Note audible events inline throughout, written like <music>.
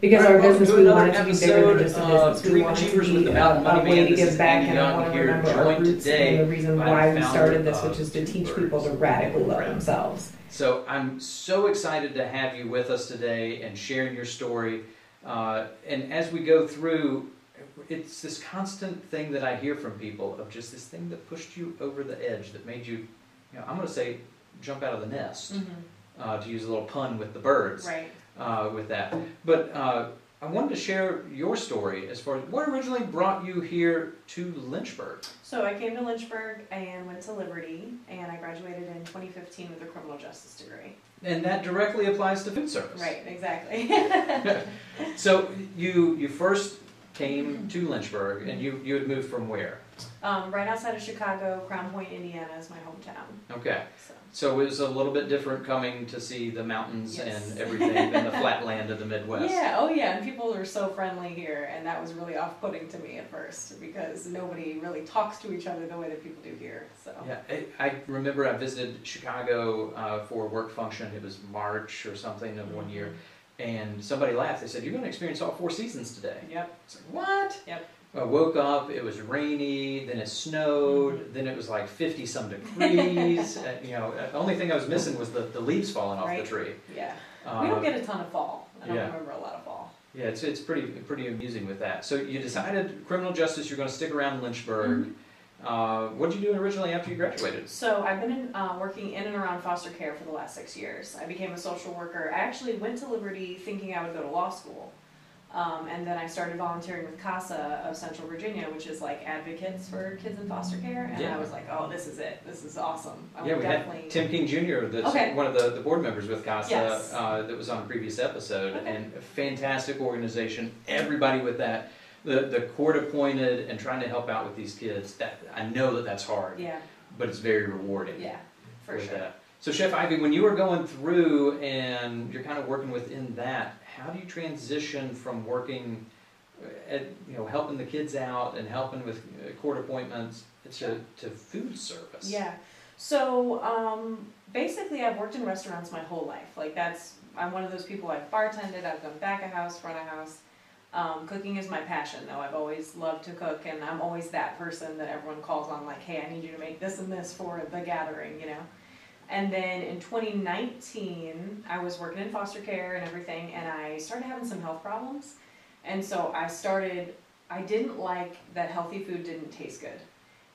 Because our welcome business, to we another want it to be bigger than just a episode of. We Dream want it to Achievers be with the a, Mountain Money a way Man. to This give back, Andy and I Young want to here, remember our joined roots today and the reason by why we founder started this, of which is to teach people to radically love themselves. So I'm so excited to have you with us today and sharing your story. Uh, and as we go through, it's this constant thing that I hear from people of just this thing that pushed you over the edge, that made you, you know, I'm going to say, jump out of the nest, uh, to use a little pun with the birds. Right. Uh, with that. But uh, I wanted to share your story as far as what originally brought you here to Lynchburg. So I came to Lynchburg and went to Liberty, and I graduated in 2015 with a criminal justice degree. And that directly applies to food service. Right, exactly. <laughs> So you you first came to Lynchburg and you, you had moved from where? Um, right outside of Chicago, Crown Point, Indiana is my hometown. Okay. So. So it was a little bit different coming to see the mountains Yes. and everything than the <laughs> flat land of the Midwest. Yeah, oh yeah, and people are so friendly here, and that was really off-putting to me at first because nobody really talks to each other the way that people do here. So Yeah, I, I remember I visited Chicago uh, for a work function. It was March or something of one year, and somebody laughed. They said, "You're going to experience all four seasons today." Yep. It's like, what? Yep. I woke up. It was rainy. Then it snowed. Then it was like fifty some degrees. <laughs> uh, you know, the only thing I was missing was the, the leaves falling off Right. the tree. Yeah, Uh, we don't get a ton of fall. I don't yeah. remember a lot of fall. yeah, it's it's pretty pretty amusing with that. So you decided criminal justice. You're going to stick around Lynchburg. Mm-hmm. Uh, what did you do originally after you graduated? So I've been in, uh, working in and around foster care for the last six years. I became a social worker. I actually went to Liberty thinking I would go to law school. Um, and then I started volunteering with CASA of Central Virginia, which is like advocates for kids in foster care. And Yeah. I was like, oh, this is it. This is awesome. I Yeah, we definitely. had Tim King Jr., that's Okay. one of the, the board members with CASA, Yes. uh, that was on a previous episode, Okay. and a fantastic organization. Everybody with that, the, the court appointed and trying to help out with these kids, that, I know that that's hard, Yeah, but it's very rewarding. yeah, for sure. that. So Chef Ivy, when you were going through and you're kind of working within that, how do you transition from working at, you know, helping the kids out and helping with uh, court appointments to, to food service? Yeah. So um, basically, I've worked in restaurants my whole life. Like that's I'm one of those people. I've bartended. I've done back of house, front of house. Um, cooking is my passion, though. I've always loved to cook, and I'm always that person that everyone calls on, like, "Hey, I need you to make this and this for the gathering," you know. And then in 2019, I was working in foster care and everything, and I started having some health problems. And so I started. I didn't like that healthy food didn't taste good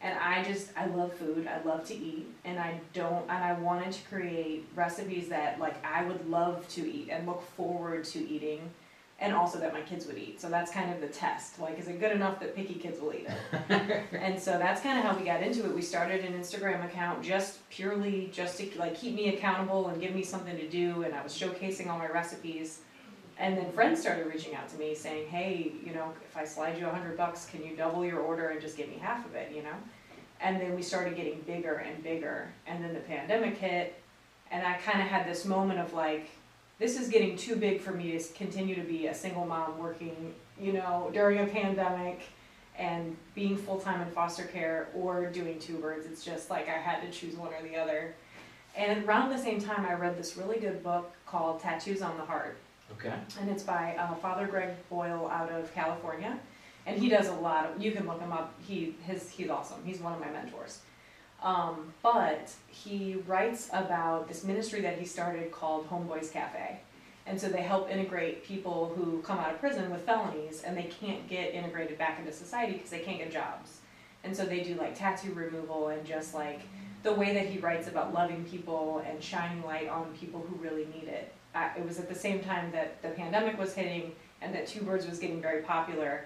and I just I love food. I love to eat, and I don't. And I wanted to create recipes that like I would love to eat and look forward to eating, and also that my kids would eat. So that's kind of the test. Like, is it good enough that picky kids will eat it? <laughs> and so that's kind of how we got into it. We started an Instagram account just purely just to like keep me accountable and give me something to do. And I was showcasing all my recipes. And then friends started reaching out to me saying, "Hey, you know, if I slide you a hundred bucks, can you double your order and just give me half of it?" You know. And then we started getting bigger and bigger. And then the pandemic hit, and I kind of had this moment of like, this is getting too big for me to continue to be a single mom working, you know, during a pandemic and being full time in foster care or doing two birds. It's just like I had to choose one or the other. And around the same time, I read this really good book called Tattoos on the Heart Okay. and it's by uh, Father Greg Boyle out of California, and he does a lot of. You can look him up. He his he's awesome. He's one of my mentors. Um, but he writes about this ministry that he started called Homeboys Cafe, and so they help integrate people who come out of prison with felonies and they can't get integrated back into society because they can't get jobs, and so they do like tattoo removal and just like the way that he writes about loving people and shining light on people who really need it. I, it was at the same time that the pandemic was hitting and that Two Birds was getting very popular.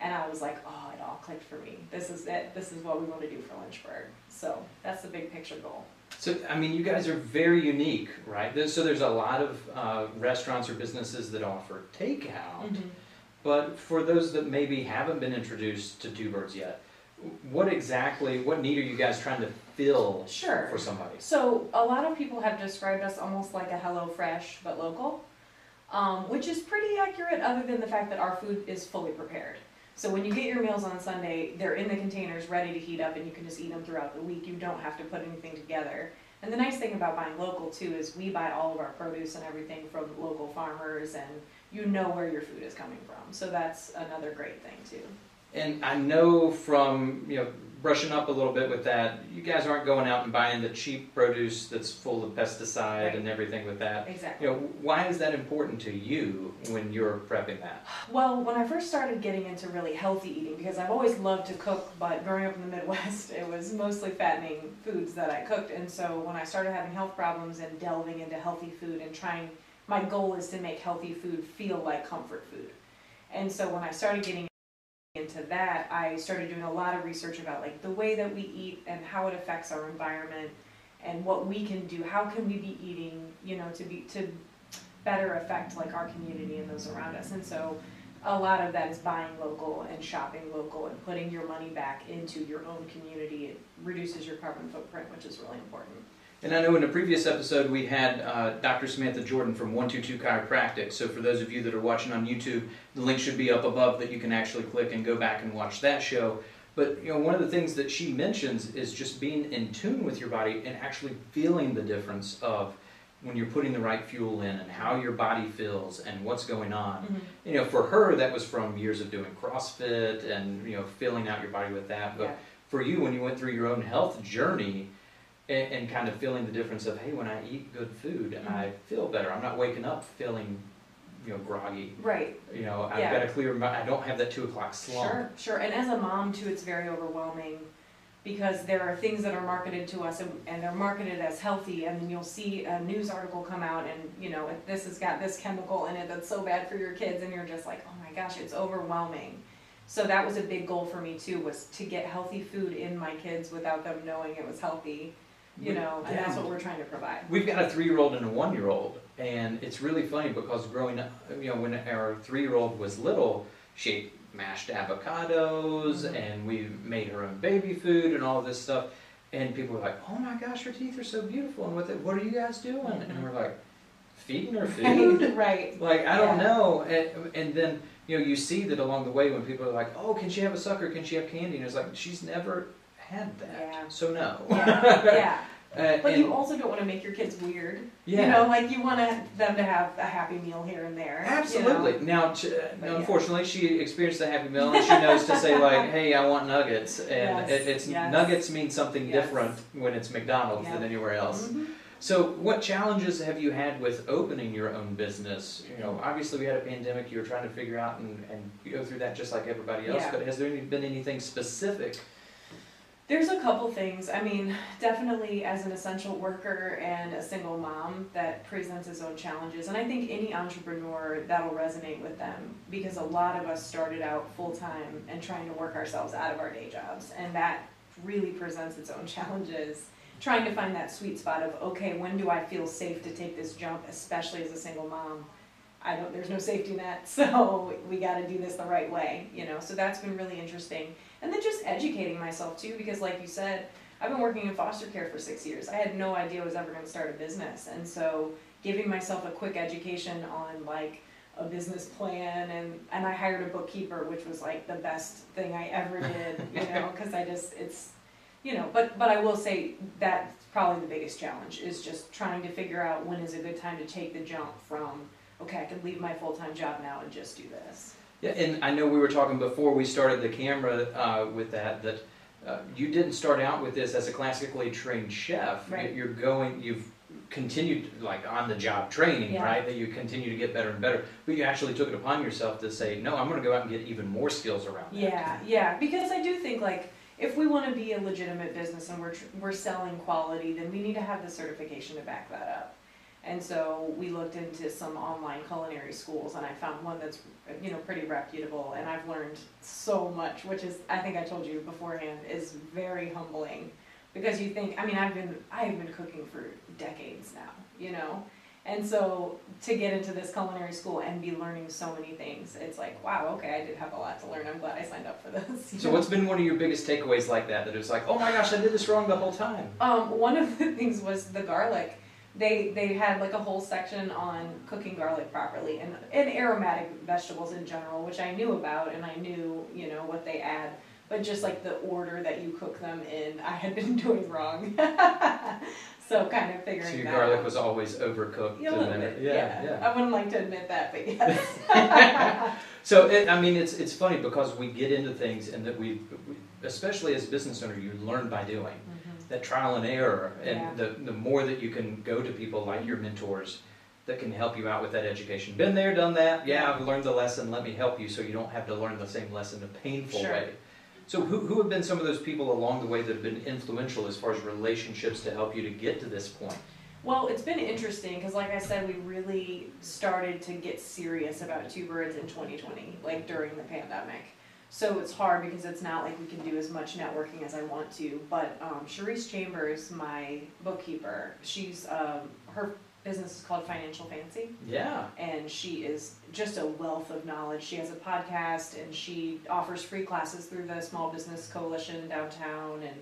And I was like, oh, it all clicked for me. This is it. This is what we want to do for Lynchburg. So that's the big picture goal. So, I mean, you guys are very unique, right? So there's a lot of uh, restaurants or businesses that offer takeout. But for those that maybe haven't been introduced to Two Birds yet, what exactly, what need are you guys trying to fill Sure. for somebody? So a lot of people have described us almost like a Hello Fresh but local, um, which is pretty accurate, other than the fact that our food is fully prepared. So when you get your meals on Sunday, they're in the containers ready to heat up, and you can just eat them throughout the week. You don't have to put anything together. And the nice thing about buying local too is we buy all of our produce and everything from local farmers and you know where your food is coming from. So that's another great thing too. And I know from, you know, brushing up a little bit with that, you guys aren't going out and buying the cheap produce that's full of pesticide Right. and everything with that. Exactly. You know, why is that important to you when you're prepping that? Well, when I first started getting into really healthy eating, because I've always loved to cook, but growing up in the Midwest, <laughs> it was mostly fattening foods that I cooked. And so when I started having health problems and delving into healthy food and trying, my goal is to make healthy food feel like comfort food. And so when I started getting into that, I started doing a lot of research about like the way that we eat and how it affects our environment and what we can do. How can we be eating, you know, to be to better affect like our community and those around us. And so a lot of that is buying local and shopping local and putting your money back into your own community. It reduces your carbon footprint, which is really important. And I know in a previous episode we had uh, Dr. Samantha Jordan from 122 Chiropractic. So for those of you that are watching on YouTube, the link should be up above that you can actually click and go back and watch that show. But you know, one of the things that she mentions is just being in tune with your body and actually feeling the difference of when you're putting the right fuel in and how your body feels and what's going on. You know, for her that was from years of doing CrossFit and you know filling out your body with that. But Yeah. for you, when you went through your own health journey and, and kind of feeling the difference of hey, when I eat good food, Mhm. I feel better. I'm not waking up feeling you know groggy. Right. You know, I've Yeah. got a clear. I don't have that two o'clock slump. Sure, sure. And as a mom too, it's very overwhelming because there are things that are marketed to us and, and they're marketed as healthy and then you'll see a news article come out and you know this has got this chemical in it that's so bad for your kids and you're just like oh my gosh it's overwhelming so that was a big goal for me too was to get healthy food in my kids without them knowing it was healthy you know and that's what we're trying to provide We've got a three-year-old and a one-year-old, and it's really funny because growing up, you know, when our three-year-old was little, she ate mashed avocados, Mhm. and we made her own baby food and all this stuff. And people were like, "Oh my gosh, her teeth are so beautiful!" And what, what are you guys doing? And we're like, "Feeding her <laughs> food." right Like I don't Yeah. know, and, and then you know you see that along the way when people are like, "Oh, can she have a sucker? Can she have candy?" And it's like she's never had that, Yeah. so no. yeah <laughs> yeah Uh, but you also don't want to make your kids weird yeah. You know, like you want to, them to have a happy meal here and there. you know? Absolutely. Now, ch- But yeah. unfortunately, she experienced the Happy Meal, and she knows to say like, <laughs> "Hey, I want nuggets," and Yes, it, it's yes. nuggets mean something Yes. different when it's McDonald's Yeah. than anywhere else. Mhm. So, what challenges have you had with opening your own business? You know, obviously we had a pandemic. You were trying to figure out and, and go through that just like everybody else. Yeah. But has there any- been anything specific? There's a couple things. I mean, definitely as an essential worker and a single mom, that presents its own challenges. And I think any entrepreneur that'll resonate with them because a lot of us started out full time and trying to work ourselves out of our day jobs, and that really presents its own <laughs> challenges. Trying to find that sweet spot of okay, when do I feel safe to take this jump, especially as a single mom? I don't. There's no safety net, <laughs> so we got to do this the right way, you know. So that's been really interesting and then just educating myself too because like you said i've been working in foster care for six years. I had no idea i was ever going to start a business. And so giving myself a quick education on like a business plan and and i hired a bookkeeper which was like the best thing i ever <laughs> did you know because i just it's you know but but i will say that's probably the biggest challenge is just trying to figure out when is a good time to take the jump from okay i can leave my full-time job now and just do this Yeah, and I know we were talking before we started the camera uh, with that that uh, you didn't start out with this as a classically trained chef. Right. You're going, you've continued like on the job training, Yeah. right? That you continue to get better and better. But you actually took it upon yourself to say, no, I'm going to go out and get even more skills around. that." Yeah, yeah, because I do think like if we want to be a legitimate business and we're tr- we're selling quality, then we need to have the certification to back that up. And so we looked into some online culinary schools, and I found one that's you know pretty reputable, and I've learned so much, which is I think I told you beforehand is very humbling, because you think I mean I've been I've been cooking for decades now, you know. And so to get into this culinary school and be learning so many things, it's like, wow, okay, I did have a lot to learn. I'm glad I signed up for this. <laughs> So know? what's been one of your biggest takeaways like that? That it was like, oh my gosh, I did this wrong the whole time. Um, one of the <laughs> things was the garlic. They they had like a whole section on cooking garlic properly and, and aromatic vegetables in general, which I knew about and I knew, you know, what they add. But just like the order that you cook them in, I had been <laughs> doing wrong. <laughs> So kind of figuring So your garlic out. was always overcooked. Yeah, a and little then bit, it- yeah. yeah. I wouldn't like to admit that, but <laughs> yes. So it, I mean, it's it's funny because we get into things, and that we, we especially as a business owner, you learn by doing. That trial and error, and Yeah. the the more that you can go to people like your mentors that can help you out with that education. Been there, done that. Yeah, I've learned the lesson. Let me help you, so you don't have to learn the same lesson in a painful Sure. way. So who who have been some of those people along the way that have been influential as far as relationships to help you to get to this point? Well, it's been interesting because, like I said, we really started to get serious about Two Birds in 2020, like during the pandemic. So it's hard because it's not like we can do as much networking as I want to. But um, Charisse Chambers, my bookkeeper, she's um, her business is called Financial Fancy. Yeah. and she is just a wealth of knowledge. She has a podcast and she offers free classes through the Small Business Coalition downtown and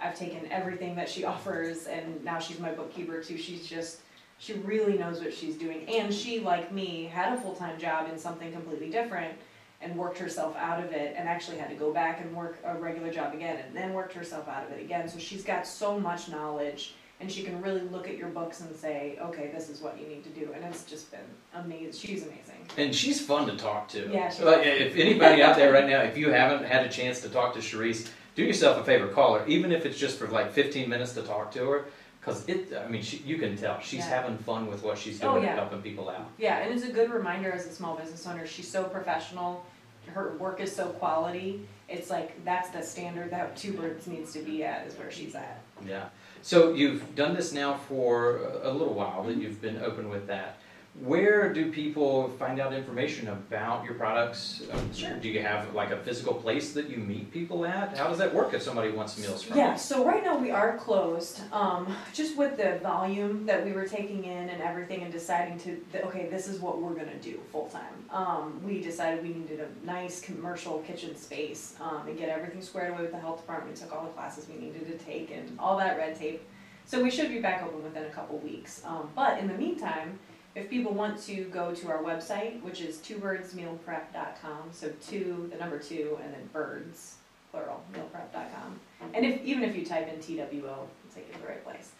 I've taken everything that she <laughs> offers and now she's my bookkeeper too. She's just she really knows what she's doing and she like me had a full-time job in something completely different and worked herself out of it and actually had to go back and work a regular job again and then worked herself out of it again. So she's got so much knowledge and she can really look at your books and say, okay, this is what you need to do. And it's just been amazing. She's amazing. And she's fun to talk to. Yeah, she Like, if anybody out there right <laughs> now, if you haven't had a chance to talk to Sharice, do yourself a favor, call her, even if it's just for like 15 minutes to talk to her. Because it, I mean, she, you can tell she's Yeah. having fun with what she's Oh, doing, yeah. helping people out. Yeah, and it's a good reminder as a small business owner. She's so professional. Her work is so quality. It's like that's the standard that Two Birds needs to be at, is where she's at. Yeah. So you've done this now for a little while Mm-hmm. that you've been open with that. Where do people find out information about your products? Um, Sure. Do you have like a physical place that you meet people at? How does that work if somebody wants meals from Yeah, so right now we are closed, um, just with the volume that we were taking in and everything and deciding to, okay, this is what we're gonna do full-time. Um, we decided we needed a nice commercial kitchen space, um, and get everything squared away with the health department, took all the classes we needed to take and all that red tape. So we should be back open within a couple weeks, um, but in the meantime, if people want to go to our website, which is twobirdsmealprep.com, so two, the number two, and then birds, plural, mealprep.com. And if, even if you type in TWO, take you to the right place.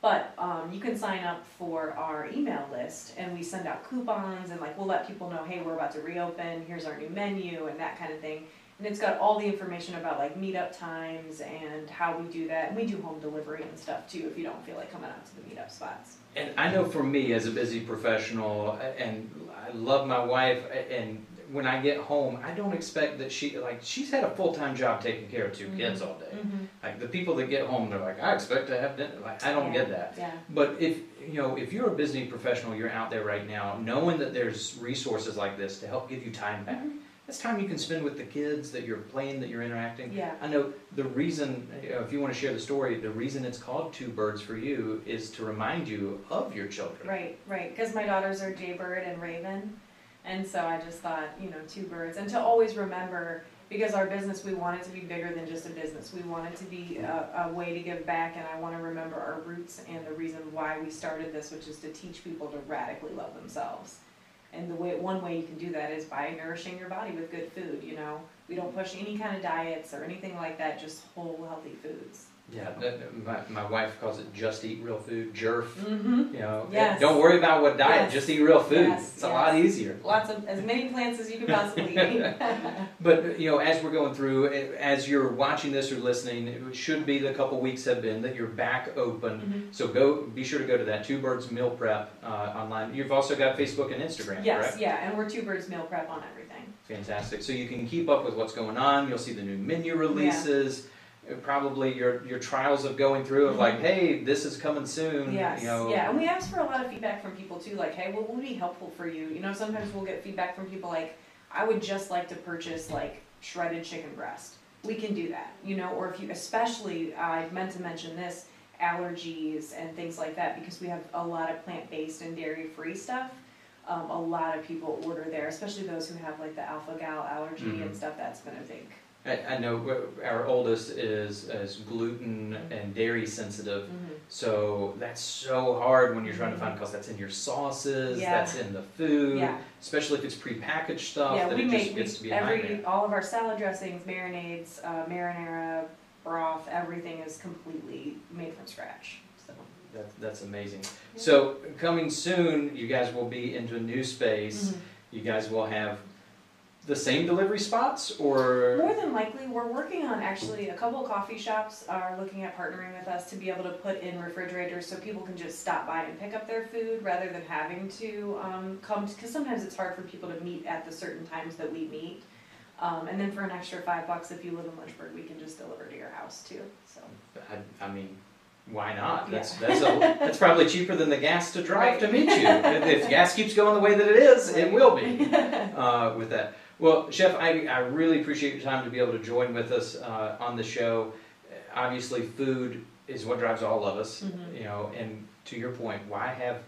But, um, you can sign up for our email list and we send out coupons and like, we'll let people know, hey, we're about to reopen, here's our new menu and that kind of thing. And it's got all the information about like meetup times and how we do that. And we do home delivery and stuff too, if you don't feel like coming out to the meetup spots. And I know for me as a busy professional, and I love my wife, and when I get home, I don't expect that she like she's had a full time job taking care of 2 Mhm. kids all day. Mm-hmm. Like the people that get home, they're like, I expect to have dinner. Like I don't get that. Yeah. But if you know, if you're a busy professional, you're out there right now, knowing that there's resources like this to help give you time back. Mhm. That's time you can spend with the kids that you're playing, that you're interacting. Yeah. I know the reason, you know, if you want to share the story, the reason it's called Two Birds for you is to remind you of your children. Right, right, because my daughters are Jaybird and Raven, and so I just thought, you know, two birds, and to always remember, because our business, we want it to be bigger than just a business, we want it to be a, a way to give back, and I want to remember our roots and the reason why we started this, which is to teach people to radically love themselves. And the way, one way you can do that is by nourishing your body with good food, you know, we don't push any kind of diets or anything like that, just whole healthy foods. Yeah, that- that- my, my wife calls it just eat real food, jerf. Mm-hmm. You know, Yes. don't worry about what diet, Yes. just eat real food. Yes, It's a yes. lot easier. Lots of, as many plants as you can possibly eat. <laughs> <laughs> But you know, as we're going through, eh, as you're watching this or listening, it should be the couple weeks have been that you're back open. Mhm. So go, be sure to go to that Two Birds Meal Prep uh, online. You've also got Facebook and Instagram, Yes, correct? yeah, and we're two birds meal prep on everything. Fantastic. So you can keep up with what's going on. You'll see the new menu releases. Probably your your trials of going through of like, hey, this is coming soon. Yes, You know, yeah, and we ask for a lot of feedback from people too, like, hey, what would be helpful for you? You know, sometimes we'll get feedback from people like, I would just like to purchase like shredded chicken breast. We can do that, you know, or if you, especially, I meant to mention this, allergies and things like that, because we have a lot of plant-based and dairy-free stuff. Um, a lot of people order there, especially those who have like the alpha-gal allergy Mhm. and stuff, that's been a big, I, I know uh, our oldest is is gluten and dairy sensitive. mhm. So that's so hard when you're trying to find because that's in your sauces, Yeah. that's in the food, yeah. especially if it's prepackaged stuff. Yeah, that we it just make gets to we, be every all of our salad dressings, marinades, uh, marinara, broth, everything is completely made from scratch. So That's, that's amazing. So coming soon, you guys will be into a new space. Mhm. You guys will have the same delivery spots or? More than likely, we're working on actually a couple of coffee shops are looking at partnering with us to be able to put in refrigerators so people can just stop by and pick up their food rather than having to um, come because sometimes it's hard for people to meet at the certain times that we meet. Um, and then for an extra five bucks, if you live in Lynchburg, we can just deliver to your house too. So I, I mean, why not? That's, Yeah. that's, a, that's probably cheaper than the gas to drive to meet you. If if gas keeps going the way that it is, it will be <laughs> uh, with that. Well, Chef, I, I really appreciate your time to be able to join with us uh, on the show. Obviously, food is what drives all of us, Mhm. you know, and to your point, why have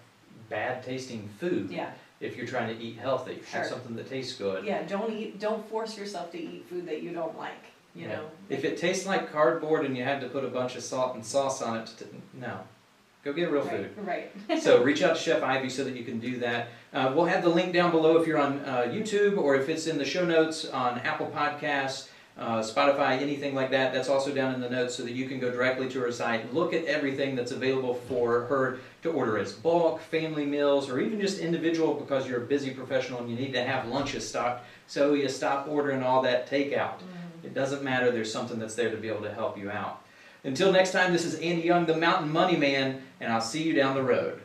bad tasting food yeah, if you're trying to eat healthy? Have Sure. something that tastes good. yeah. Don't eat. Don't force yourself to eat food that you don't like. You Yeah. know. If it tastes like cardboard and you had to put a bunch of salt and sauce on it, to, no. Go get real food. right, right. <laughs> so reach out to Chef Ivy so that you can do that. Uh, we'll have the link down below if you're on uh, YouTube or if it's in the show notes on Apple Podcasts, uh, Spotify, anything like that. That's also down in the notes so that you can go directly to her site, look at everything that's available for her to order as bulk, family meals, or even just individual because you're a busy professional and you need to have lunches stocked. So you stop ordering all that takeout. It doesn't matter, there's something that's there to be able to help you out. Until next time, this is Andy Young, the Mountain Money Man, and I'll see you down the road.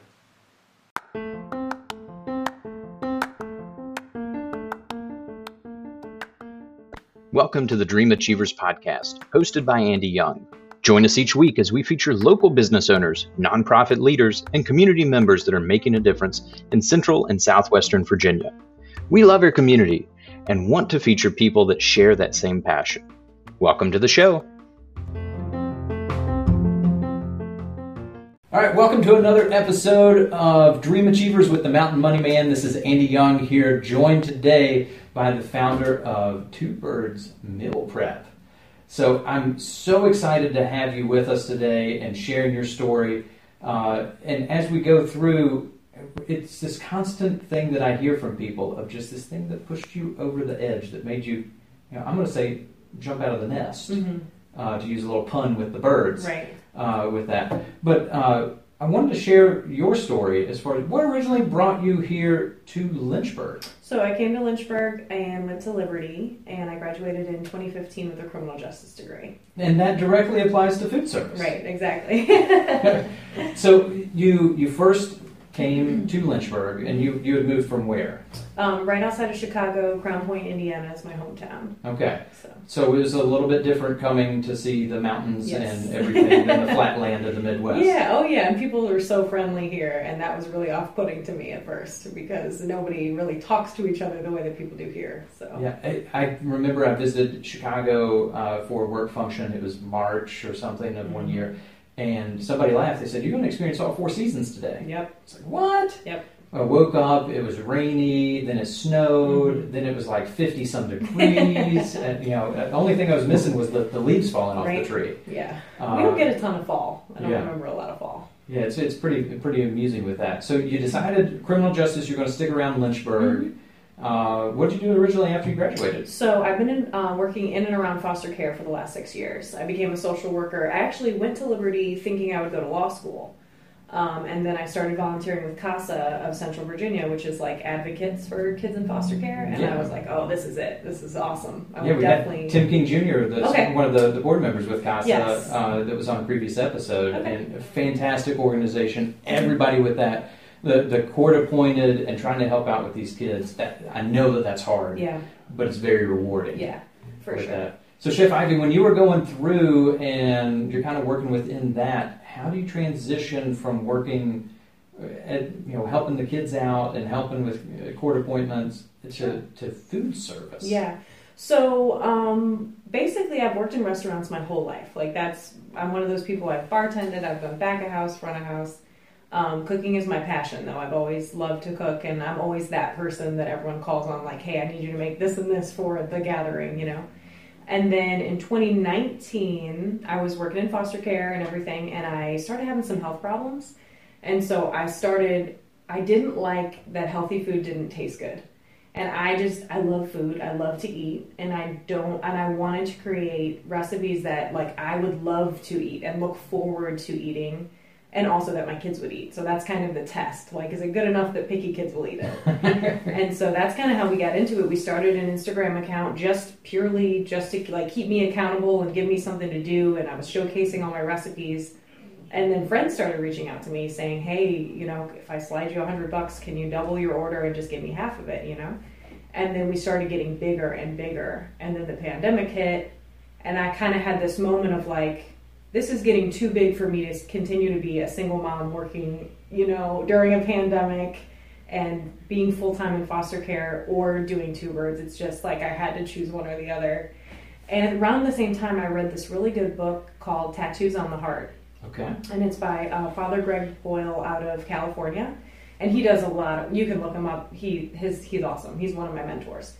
Welcome to the Dream Achievers Podcast, hosted by Andy Young. Join us each week as we feature local business owners, nonprofit leaders, and community members that are making a difference in central and southwestern Virginia. We love our community and want to feature people that share that same passion. Welcome to the show. All right, welcome to another episode of Dream Achievers with the Mountain Money Man. This is Andy Young here, joined today by the founder of Two Birds Meal Prep. So I'm so excited to have you with us today and sharing your story. Uh, and as we go through, it's this constant thing that I hear from people of just this thing that pushed you over the edge, that made you, you know, I'm going to say, jump out of the nest, Mm-hmm. uh, to use a little pun with the birds Right. Uh, with that. But uh, I wanted to share your story as far as what originally brought you here to Lynchburg. So I came to Lynchburg and went to Liberty, and I graduated in 2015 with a criminal justice degree. And that directly applies to food service. Right, exactly. <laughs> <laughs> So you you first came to Lynchburg, and you you had moved from where? um, right outside of Chicago, Crown Point, Indiana is my hometown. Okay, So so it was a little bit different coming to see the mountains Yes. and everything than the <laughs> flat land of the Midwest. yeah, oh yeah, and people are so friendly here, and that was really off-putting to me at first because nobody really talks to each other the way that people do here. So Yeah, I, I remember I visited Chicago uh, for a work function. It was March or something of one Mhm. year, and somebody laughed. They said, "You're going to experience all four seasons today." Yep. It's like what? Yep. I woke up. It was rainy. Then it snowed. Then it was like fifty some degrees. <laughs> and, you know, the only thing I was missing was the, the leaves falling off Right. the tree. Yeah. Uh, we don't get a ton of fall. I don't yeah. remember a lot of fall. Yeah, it's it's pretty pretty amusing with that. So you decided criminal justice. You're going to stick around Lynchburg. Mm-hmm. Uh, what did you do originally after you graduated? So I've been in, uh, working in and around foster care for the last six years. I became a social worker. I actually went to Liberty thinking I would go to law school. Um, and then I started volunteering with CASA of Central Virginia, which is like advocates for kids in foster care. And Yeah. I was like, oh, this is it. This is awesome. I yeah, we definitely. had Tim King Jr., the, Okay. one of the, the board members with CASA, Yes. uh, that was on a previous episode, Okay. and a fantastic organization. Everybody with that, the the court appointed and trying to help out with these kids. That I know that that's hard, yeah, but it's very rewarding. yeah, for sure. that. So, Chef Ivy, when you were going through and you're kind of working within that, how do you transition from working uh, at, you know, helping the kids out and helping with uh, court appointments to, to food service? Yeah. So um, basically, I've worked in restaurants my whole life. Like that's I'm one of those people. I've bartended. I've done back of house, front of house. Um, cooking is my passion, though. I've always loved to cook, and I'm always that person that everyone calls on, like, "Hey, I need you to make this and this for the gathering," you know. And then in 2019, I was working in foster care and everything, and I started having some health problems. And so I started. I didn't like that healthy food didn't taste good and I just I love food. I love to eat, and I don't and I wanted to create recipes that like I would love to eat and look forward to eating, and also that my kids would eat. So that's kind of the test. Like, is it good enough that picky kids will eat it? <laughs> and so that's kind of how we got into it. We started an Instagram account just purely just to like keep me accountable and give me something to do. And I was showcasing all my recipes. And then friends started reaching out to me saying, "Hey, you know, if I slide you a hundred bucks, can you double your order and just give me half of it?" You know. And then we started getting bigger and bigger. And then the pandemic hit, and I kind of had this moment of like, this is getting too big for me to continue to be a single mom working, you know, during a pandemic and being full time in foster care or doing two birds. It's just like I had to choose one or the other. And around the same time, I read this really good book called Tattoos on the Heart. Okay. And it's by uh, Father Greg Boyle out of California. And he does a lot of, you can look him up. He, his, he's awesome. He's one of my mentors.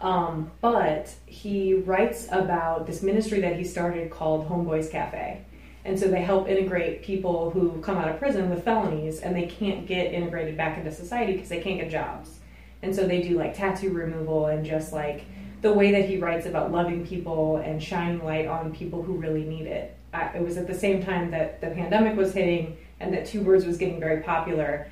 Um, but he writes about this ministry that he started called Homeboys Cafe. And so they help integrate people who come out of prison with felonies and they can't get integrated back into society because they can't get jobs. And so they do like tattoo removal and just like the way that he writes about loving people and shining light on people who really need it. I, it was at the same time that the pandemic was hitting and that Two Birds was getting very popular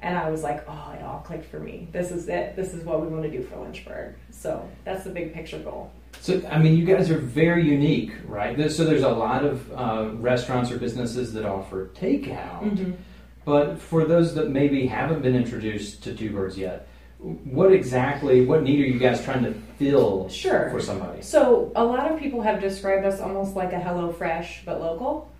and I was like, oh, it all clicked for me. This is it. This is what we want to do for Lynchburg. So that's the big picture goal. So, I mean, you guys are very unique, right? So, there's a lot of uh, restaurants or businesses that offer takeout. Mm-hmm. But for those that maybe haven't been introduced to Two Birds yet, what exactly, what need are you guys trying to fill sure. for somebody? So, a lot of people have described us almost like a Hello Fresh, but local,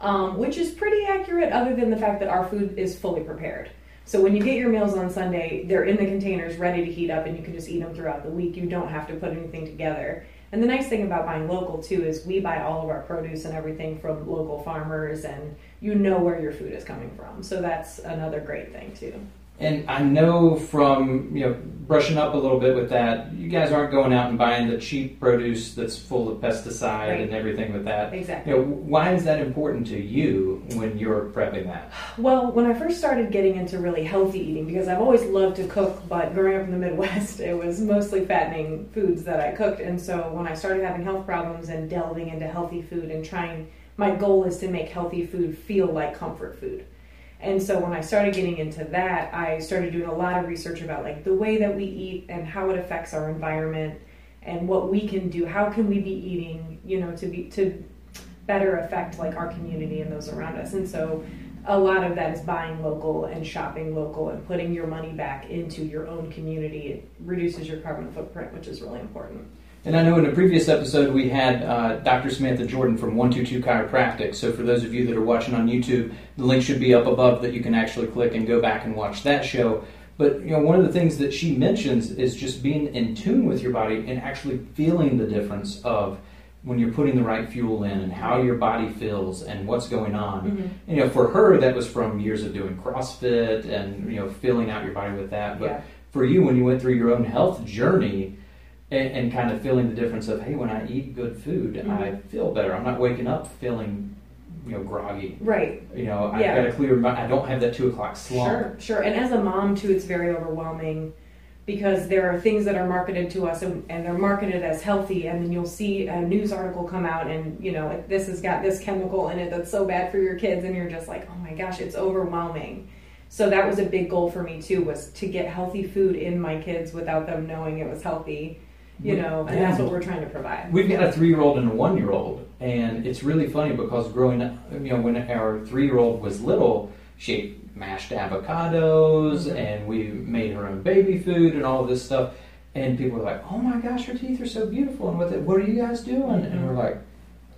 um, which is pretty accurate, other than the fact that our food is fully prepared. So when you get your meals on Sunday, they're in the containers ready to heat up and you can just eat them throughout the week. You don't have to put anything together. And the nice thing about buying local too is we buy all of our produce and everything from local farmers and you know where your food is coming from. So that's another great thing too. And I know from you know brushing up a little bit with that, you guys aren't going out and buying the cheap produce that's full of pesticide right. and everything with that. Exactly. You know, why is that important to you when you're prepping that? Well, when I first started getting into really healthy eating, because I've always loved to cook, but growing up in the Midwest, <laughs> it was mostly fattening foods that I cooked. And so when I started having health problems and delving into healthy food and trying, my goal is to make healthy food feel like comfort food. And so when I started getting into that, I started doing a lot of research about like the way that we eat and how it affects our environment and what we can do. How can we be eating, you know, to be to better affect like our community and those around us. And so a lot of that is buying local and shopping local and putting your money back into your own community. It reduces your carbon footprint, which is really important. And I know in a previous episode we had uh, Dr. Samantha Jordan from 122 Chiropractic. So for those of you that are watching on YouTube, the link should be up above that you can actually click and go back and watch that show. But you know, one of the things that she mentions is just being in tune with your body and actually feeling the difference of when you're putting the right fuel in and how your body feels and what's going on. Mm-hmm. You know, for her that was from years of doing CrossFit and you know filling out your body with that. But yeah. for you, when you went through your own health journey and, and, kind of feeling the difference of hey when i eat good food mm-hmm. i feel better. I'm not waking up feeling you know groggy. Right. You know i've got a clear i don't have that two o'clock slump. Sure sure. And as a mom too it's very overwhelming because there are things that are marketed to us and, and, they're marketed as healthy. And then you'll see a news article come out and you know this has got this chemical in it that's so bad for your kids. And you're just like oh my gosh it's overwhelming. So that was a big goal for me too was to get healthy food in my kids without them knowing it was healthy you know, and that's what we're trying to provide. We've got a three-year-old and a one-year-old, and it's really funny because growing up, you know, when our three-year-old was little, she ate mashed avocados, mm-hmm. and we made her own baby food and all this stuff. And people were like, "Oh my gosh, her teeth are so beautiful!" And with it, what are you guys doing? Mm-hmm. And we're like,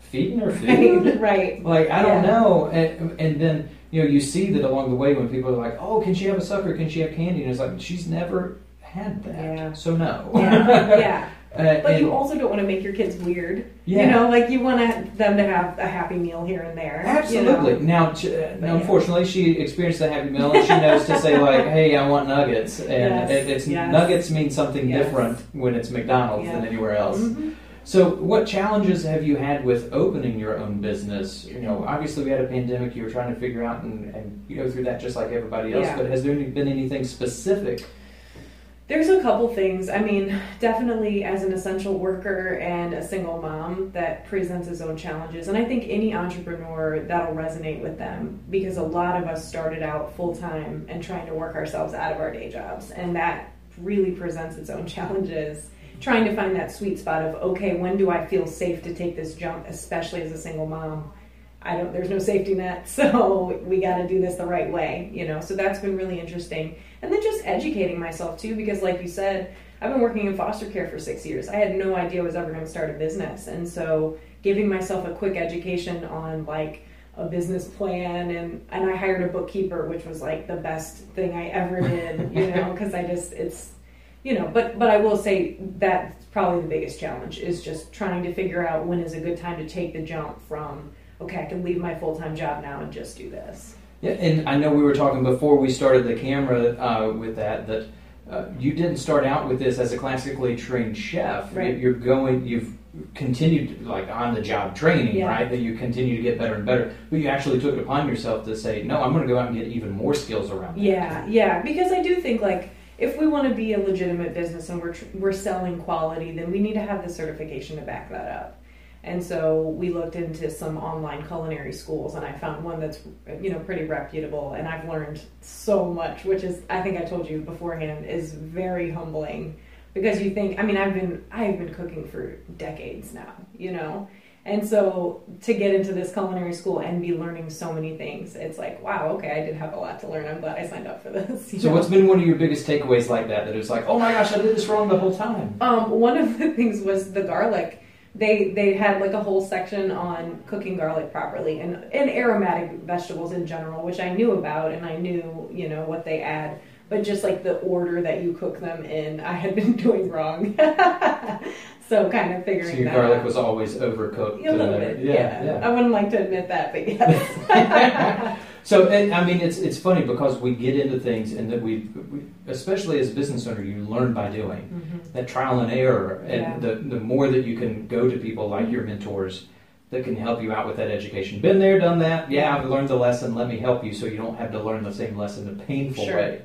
"Feeding her <laughs> food." right. Like I don't yeah. know, and, and then you know you see that along the way when people are like, "Oh, can she have a sucker? Can she have candy?" And it's like she's never had that. Yeah. So no. Yeah. <laughs> yeah. Uh, but you also don't want to make your kids weird. Yeah. You know, like you want them to have a happy meal here and there. Absolutely. You know? Now, uh, unfortunately, yeah. she experienced a happy meal, and she knows to say <laughs> like, "Hey, I want nuggets," and yes. it, it's yes. nuggets mean something yes. different when it's McDonald's than anywhere else. Mm-hmm. So, what challenges have you had with opening your own business? You know, obviously we had a pandemic. You were trying to figure out and, and you go through that just like everybody else. But has there been anything specific There's a couple things. I mean, definitely as an essential worker and a single mom, that presents its own challenges. And I think any entrepreneur that'll resonate with them because a lot of us started out full time and trying to work ourselves out of our day jobs. And that really presents its own <laughs> challenges. Trying to find that sweet spot of, okay, when do I feel safe to take this jump, especially as a single mom? I don't, there's no safety net, <laughs> so we got to do this the right way, you know? So that's been really interesting and then just educating myself too because like you said i've been working in foster care for six years. I had no idea i was ever going to start a business. And so giving myself a quick education on like a business plan and and i hired a bookkeeper which was like the best thing i ever did you <laughs> know because i just it's you know but but i will say that's probably the biggest challenge is just trying to figure out when is a good time to take the jump from okay i can leave my full-time job now and just do this yeah, and I know we were talking before we started the camera uh, with that that uh, you didn't start out with this as a classically trained chef. Right. You're going, you've continued like on the job training, Yeah. right? That you continue to get better and better. But you actually took it upon yourself to say, no, I'm going to go out and get even more skills around. that." Yeah, yeah, because I do think like if we want to be a legitimate business and we're tr- we're selling quality, then we need to have the certification to back that up. And so we looked into some online culinary schools, and I found one that's you know pretty reputable, and I've learned so much, which is I think I told you beforehand is very humbling because you think I mean I've been I've been cooking for decades now, you know. And so to get into this culinary school and be learning so many things, it's like, wow, okay, I did have a lot to learn. I'm glad I signed up for this. <laughs> So know? what's been one of your biggest takeaways like that? That it's like, oh my gosh, I did this wrong the whole time. Um, one of the <laughs> things was the garlic. They they had like a whole section on cooking garlic properly and, and aromatic vegetables in general, which I knew about and I knew, you know, what they add. But just like the order that you cook them in, I had been <laughs> doing wrong. <laughs> so kind of figuring. So your garlic out. was always overcooked. a little bit, yeah, yeah, yeah. I wouldn't like to admit that, but yes. <laughs> So and, I mean, it's it's funny because we get into things, and that we, we especially as a business owner, you learn by doing Mhm. that trial and error, and Yeah. the the more that you can go to people like your mentors that can help you out with that education. Been there, done that. Yeah, I've learned the lesson. Let me help you, so you don't have to learn the same lesson in a painful Sure. way.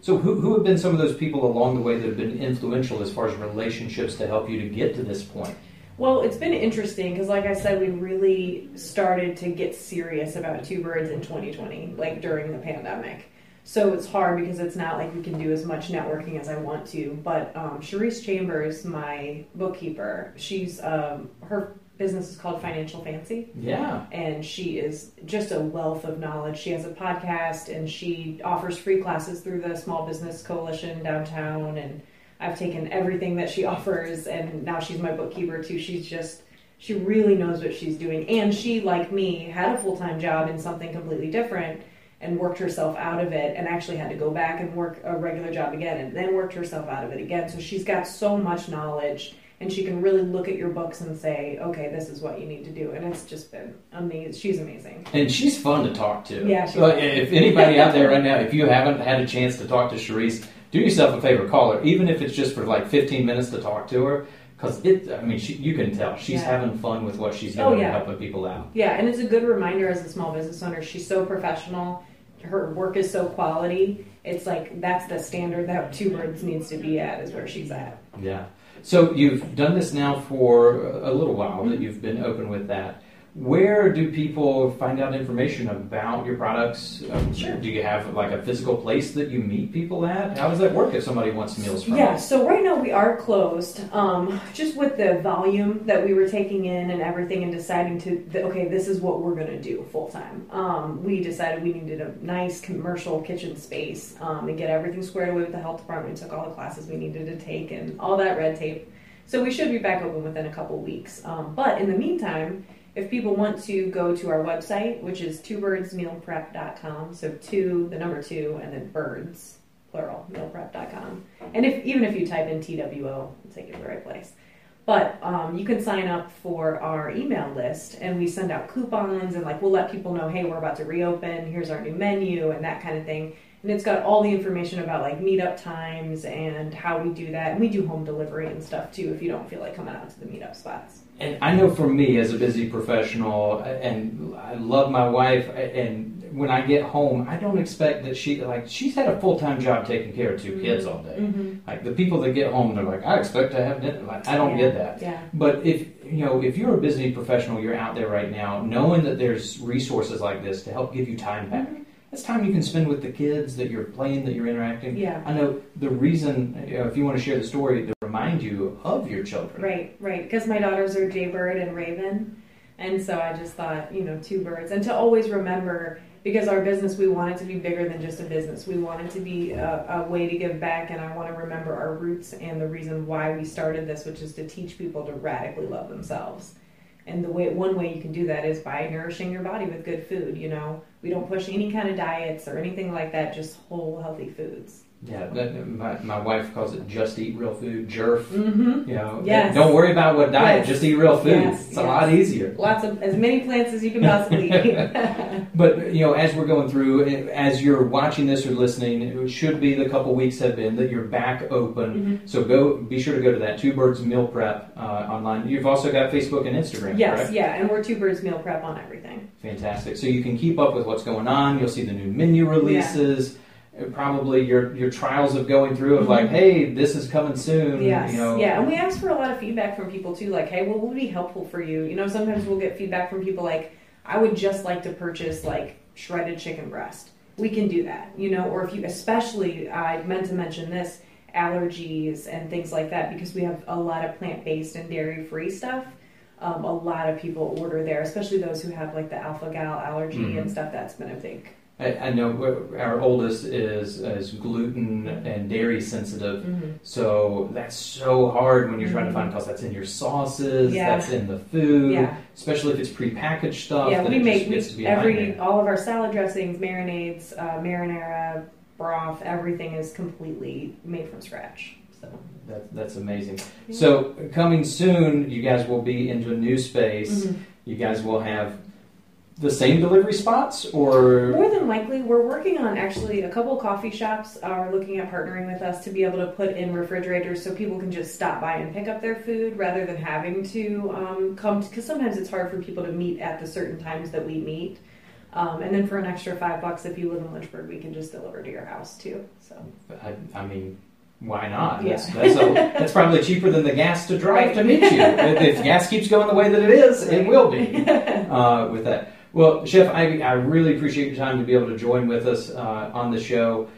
So who who have been some of those people along the way that have been influential as far as relationships to help you to get to this point? Well, it's been interesting because, like I said, we really started to get serious about Two Birds in 2020, like during the pandemic. So it's hard because it's not like we can do as much networking as I want to. But um, Charisse Chambers, my bookkeeper, she's um, her business is called Financial Fancy Yeah. and she is just a wealth of knowledge. She has a podcast and she offers free classes through the Small Business Coalition downtown and I've taken everything that she offers and now she's my bookkeeper too. She's just she really knows what she's doing and she like me had a full-time job in something completely different and worked herself out of it and actually had to go back and work a regular job again and then worked herself out of it again. So she's got so much knowledge and she can really look at your books and say, okay, this is what you need to do. And it's just been amazing. She's amazing. And she's fun to talk to. Yeah, if anybody out there right now, if you haven't had a chance to talk to Sharice, do yourself a favor, call her, even if it's just for like 15 minutes to talk to her. Because it, I mean, she, you can tell she's Yeah. having fun with what she's oh, doing Oh, and helping people out. Yeah, and it's a good reminder as a small business owner. She's so professional. Her work is so quality. It's like that's the standard that Two Birds needs to be at, is where she's at. Yeah. So you've done this now for a little while that mm-hmm. you've been open with that. Where do people find out information about your products? Um, Sure. Do you have like a physical place that you meet people at? How does that work if somebody wants meals from Yeah, you? so right now we are closed. Um, just with the volume that we were taking in and everything, and deciding to okay, this is what we're gonna do full time. Um, we decided we needed a nice commercial kitchen space um, and get everything squared away with the health department. Took all the classes we needed to take and all that red tape. So we should be back open within a couple weeks. Um, but in the meantime, if people want to go to our website, which is twobirdsmealprep.com, so two, the number two, and then birds, plural, mealprep.com. And if even if you type in TWO, it'll take you to the right place. But um, you can sign up for our email list, and we send out coupons, and like we'll let people know, hey, we're about to reopen. Here's our new menu, and that kind of thing. and it's got all the information about like meetup times and how we do that. And we do home delivery and stuff too if you don't feel like coming out to the meetup spots. And I know for me as a busy professional, and I love my wife, and when I get home, I don't expect that she like she's had a full time job taking care of 2 Mhm. kids all day. Mm-hmm. Like the people that get home, they're like, I expect to have dinner. Like I don't Yeah. get that. Yeah. But if you know, if you're a busy professional, you're out there right now, knowing that there's resources like this to help give you time back. That's time you can spend with the kids that you're playing, that you're interacting. Yeah. I know the reason, you know, if you want to share the story, to remind you of your children. Right, right. Because my daughters are Jaybird and Raven. And so I just thought, you know, two birds. And to always remember, because our business, we want it to be bigger than just a business. We want it to be a, a way to give back. And I want to remember our roots and the reason why we started this, which is to teach people to radically love themselves. And the way one way you can do that is by nourishing your body with good food. You know, we don't push any kind of diets or anything like that. Just whole healthy foods. Yeah, that, my, my wife calls it just eat real food, jerf. Mm-hmm. You know, Yes. don't worry about what diet, Yes. just eat real food. Yes, It's a lot easier. Lots of as many plants as you can possibly <laughs> eat. <laughs> But you know, as we're going through, as you're watching this or listening, it should be the couple weeks have been that you're back open. Mhm. So go, be sure to go to that Two Birds Meal Prep uh, online. You've also got Facebook and Instagram, Yes, correct? yeah, and we're two birds meal prep on everything. Fantastic. So you can keep up with what's going on. You'll see the new menu releases. uh, Probably your your trials of going through of like, Mhm. hey, this is coming soon. Yes, You know, yeah, and we ask for a lot of feedback from people too. Like, hey, what would be helpful for you? You know, sometimes we'll get feedback from people like, I would just like to purchase like shredded chicken breast. We can do that, you know, or if you, especially, I meant to mention this, allergies and things like that because we have a lot of plant based and dairy free stuff. Um, a lot of people order there, especially those who have like the alpha gal allergy Mhm. and stuff. That's been a big. I, I know our oldest is is gluten and dairy sensitive. So that's so hard when you're trying to find because that's in your sauces, Yeah. that's in the food, Yeah. especially if it's prepackaged stuff. Yeah, we make just gets to be a every all of our salad dressings, marinades, uh, marinara, broth, everything is completely made from scratch. So That, that's amazing. Yeah. So coming soon, you guys will be into a new space. Mhm. You guys will have the same delivery spots, or more than likely, we're working on actually a couple coffee shops are looking at partnering with us to be able to put in refrigerators so people can just stop by and pick up their food rather than having to um, come because sometimes it's hard for people to meet at the certain times that we meet. Um, and then for an extra five bucks, if you live in Lynchburg, we can just deliver to your house too. So I, I mean, why not? Yeah. That's, that's, a, <laughs> that's probably cheaper than the gas to drive to meet you. if, if gas keeps going the way that it is, it will be. <laughs> uh, with that. Well, Chef Ivy, I really appreciate your time to be able to join with us uh, on the show.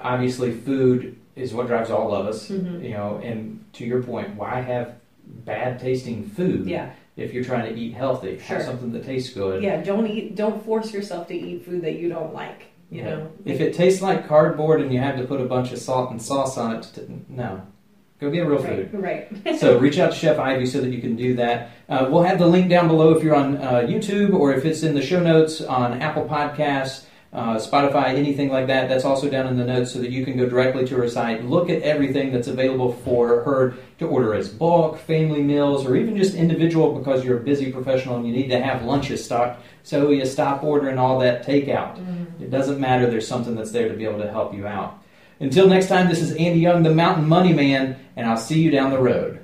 Obviously, food is what drives all of us, Mhm. you know. And to your point, why have bad tasting food yeah. if you're trying to eat healthy? Sure. Have something that tastes good. Yeah, don't eat. Don't force yourself to eat food that you don't like. You Yeah. know. If it tastes like cardboard and you have to put a bunch of salt and sauce on it, t- no. Go get real food. right, right. <laughs> so reach out to Chef Ivy so that you can do that. Uh, we'll have the link down below if you're on uh, YouTube or if it's in the show notes on Apple Podcasts, uh, Spotify, anything like that. That's also down in the notes so that you can go directly to her site, look at everything that's available for her to order as bulk, family meals, or even just individual because you're a busy professional and you need to have lunches stocked. So you stop ordering all that takeout. It doesn't matter. There's something that's there to be able to help you out. Until next time, this is Andy Young, the Mountain Money Man, and I'll see you down the road.